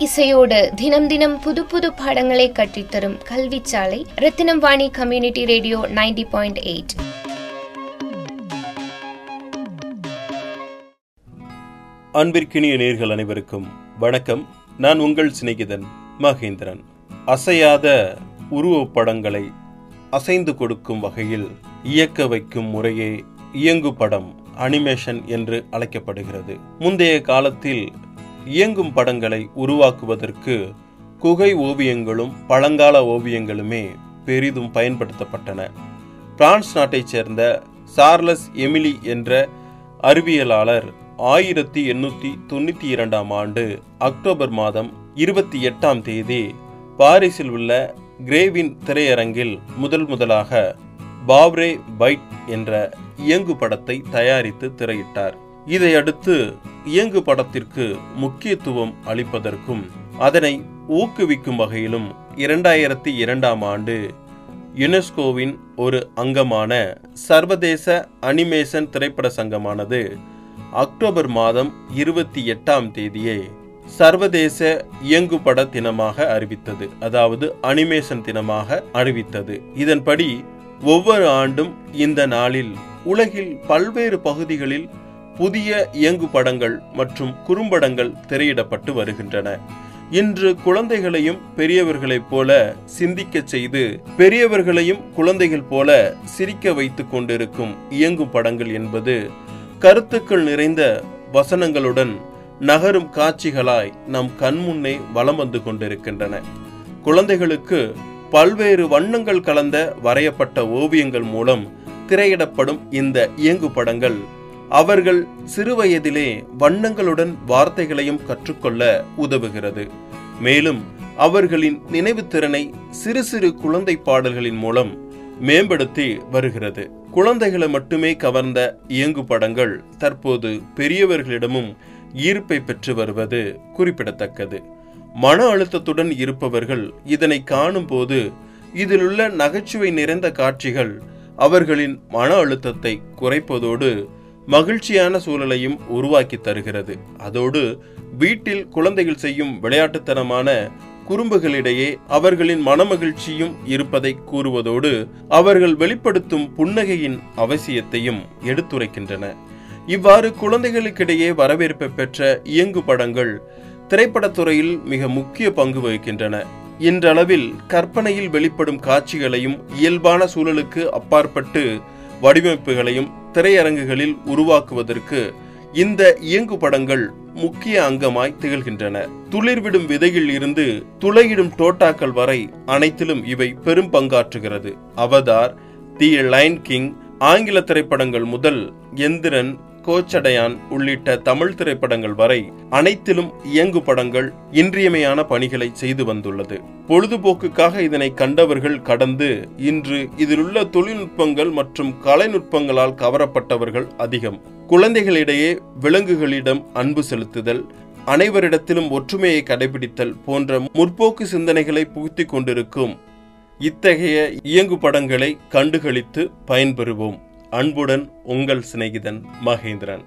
இசையோடு தினம் தினம் புது புது பாடங்களை கற்றித்தரும் கல்விச்சாலை Rathinam Vani community radio ninety point eight. அன்பிற்கினிய நேர்கள் அனைவருக்கும் வணக்கம். நான் உங்கள் சிநேகிதன் மகேந்திரன். அசையாத உருவப்படங்களை அசைந்து கொடுக்கும் வகையில் இயக்க வைக்கும் முறையே இயங்கு படம் அனிமேஷன் என்று அழைக்கப்படுகிறது. முந்தைய காலத்தில் இயங்கும் படங்களை உருவாக்குவதற்கு குகை ஓவியங்களும் பழங்கால ஓவியங்களுமே பெரிதும் பயன்படுத்தப்பட்டன. பிரான்ஸ் நாட்டைச் சேர்ந்த சார்லஸ் எமிலி என்ற அறிவியலாளர் ஆயிரத்தி எண்ணூத்தி தொண்ணூத்தி இரண்டாம் ஆண்டு அக்டோபர் மாதம் இருபத்தி எட்டாம் தேதி பாரிஸில் உள்ள கிரேவின் திரையரங்கில் முதல் முதலாக பாவ்ரே பைட் என்ற இயங்கு படத்தை தயாரித்து திரையிட்டார். இதையடுத்து இயங்கு படத்திற்கு முக்கியத்துவம் அளிப்பதற்கும் அதனை ஊக்குவிக்கும் வகையிலும் இரண்டாயிரத்தி இரண்டாம் ஆண்டு யுனெஸ்கோவின் ஒரு அங்கமான சர்வதேச அனிமேஷன் திரைப்பட சங்கமானது அக்டோபர் மாதம் இருபத்தி எட்டாம் தேதியே சர்வதேச இயங்குபட தினமாக அறிவித்தது. அதாவது அனிமேஷன் தினமாக அறிவித்தது. இதன்படி ஒவ்வொரு ஆண்டும் இந்த நாளில் உலகில் பல்வேறு பகுதிகளில் புதிய இயங்கு படங்கள் மற்றும் குறும்படங்கள் திரையிடப்பட்டு வருகின்றன. இன்று குழந்தைகளையும் பெரியவர்களைப் போல சிந்திக்க செய்து பெரியவர்களையும் குழந்தைகள் போல சிரிக்க வைத்துக் கொண்டிருக்கும் இயங்கும் படங்கள் என்பது கருத்துக்கள் நிறைந்த வசனங்களுடன் நகரும் காட்சிகளாய் நம் கண்முன்னே வலம் வந்து கொண்டிருக்கின்றன. குழந்தைகளுக்கு பல்வேறு வண்ணங்கள் கலந்த வரையப்பட்ட ஓவியங்கள் மூலம் திரையிடப்படும் இந்த இயங்கு படங்கள் அவர்கள் சிறுவயதிலே வண்ணங்களுடன் வார்த்தைகளையும் கற்றுக்கொள்ள உதவுகிறது. மேலும் அவர்களின் நினைவு திறனை சிறு சிறு குழந்தை பாடல்களின் மூலம் மேம்படுத்தி வருகிறது. குழந்தைகளை மட்டுமே கவர்ந்த இயங்கு படங்கள் தற்போது பெரியவர்களிடமும் ஈர்ப்பை பெற்று வருவது குறிப்பிடத்தக்கது. மன அழுத்தத்துடன் இருப்பவர்கள் இதனை காணும்போது இதிலுள்ள நகைச்சுவை நிறைந்த காட்சிகள் அவர்களின் மன அழுத்தத்தை குறைப்பதோடு மகிழ்ச்சியான சூழலையும் உருவாக்கி தருகிறது. அதோடு வீட்டில் குழந்தைகள் செய்யும் விளையாட்டுத்தனமான குறும்புகளிடையே அவர்களின் மனமகிழ்ச்சியும் இருப்பதை கூறுவதோடு அவர்கள் வெளிப்படுத்தும் புன்னகையின் அவசியத்தையும் எடுத்துரைக்கின்றன. இவ்வாறு குழந்தைகளுக்கிடையே வரவேற்பை பெற்ற இயங்கு படங்கள் திரைப்படத்துறையில் மிக முக்கிய பங்கு வகிக்கின்றன. இன்றளவில் கற்பனையில் வெளிப்படும் காட்சிகளையும் இயல்பான சூழலுக்கு அப்பாற்பட்டு வடிவமைப்புகளையும் திரையரங்குகளில் உருவாக்குவதற்கு இந்த இயங்கு படங்கள் முக்கிய அங்கமாய் திகழ்கின்றன. துளிர்விடும் விதையில் இருந்து துளையிடும் டோட்டாக்கள் வரை அனைத்திலும் இவை பெரும் பங்காற்றுகிறது. அவதார் தி லைன் கிங் ஆங்கில திரைப்படங்கள் முதல் எந்திரன் கோச்சடையான் உள்ளிட்ட தமிழ் திரைப்படங்கள் வரை அனைத்திலும் இயங்கு படங்கள் இன்றியமையான பணிகளை செய்து வந்துள்ளது. பொழுதுபோக்குக்காக இதனை கண்டவர்கள் கடந்து இன்று இதிலுள்ள தொழில்நுட்பங்கள் மற்றும் கலைநுட்பங்களால் கவரப்பட்டவர்கள் அதிகம். குழந்தைகளிடையே விலங்குகளிடம் அன்பு செலுத்துதல் அனைவரிடத்திலும் ஒற்றுமையை கடைபிடித்தல் போன்ற முற்போக்கு சிந்தனைகளை புகுத்தி கொண்டிருக்கும் இத்தகைய இயங்கு படங்களை கண்டுகளித்து பயன்பெறுவோம். அன்புடன் உங்கள் சிநேகிதன் மகேந்திரன்.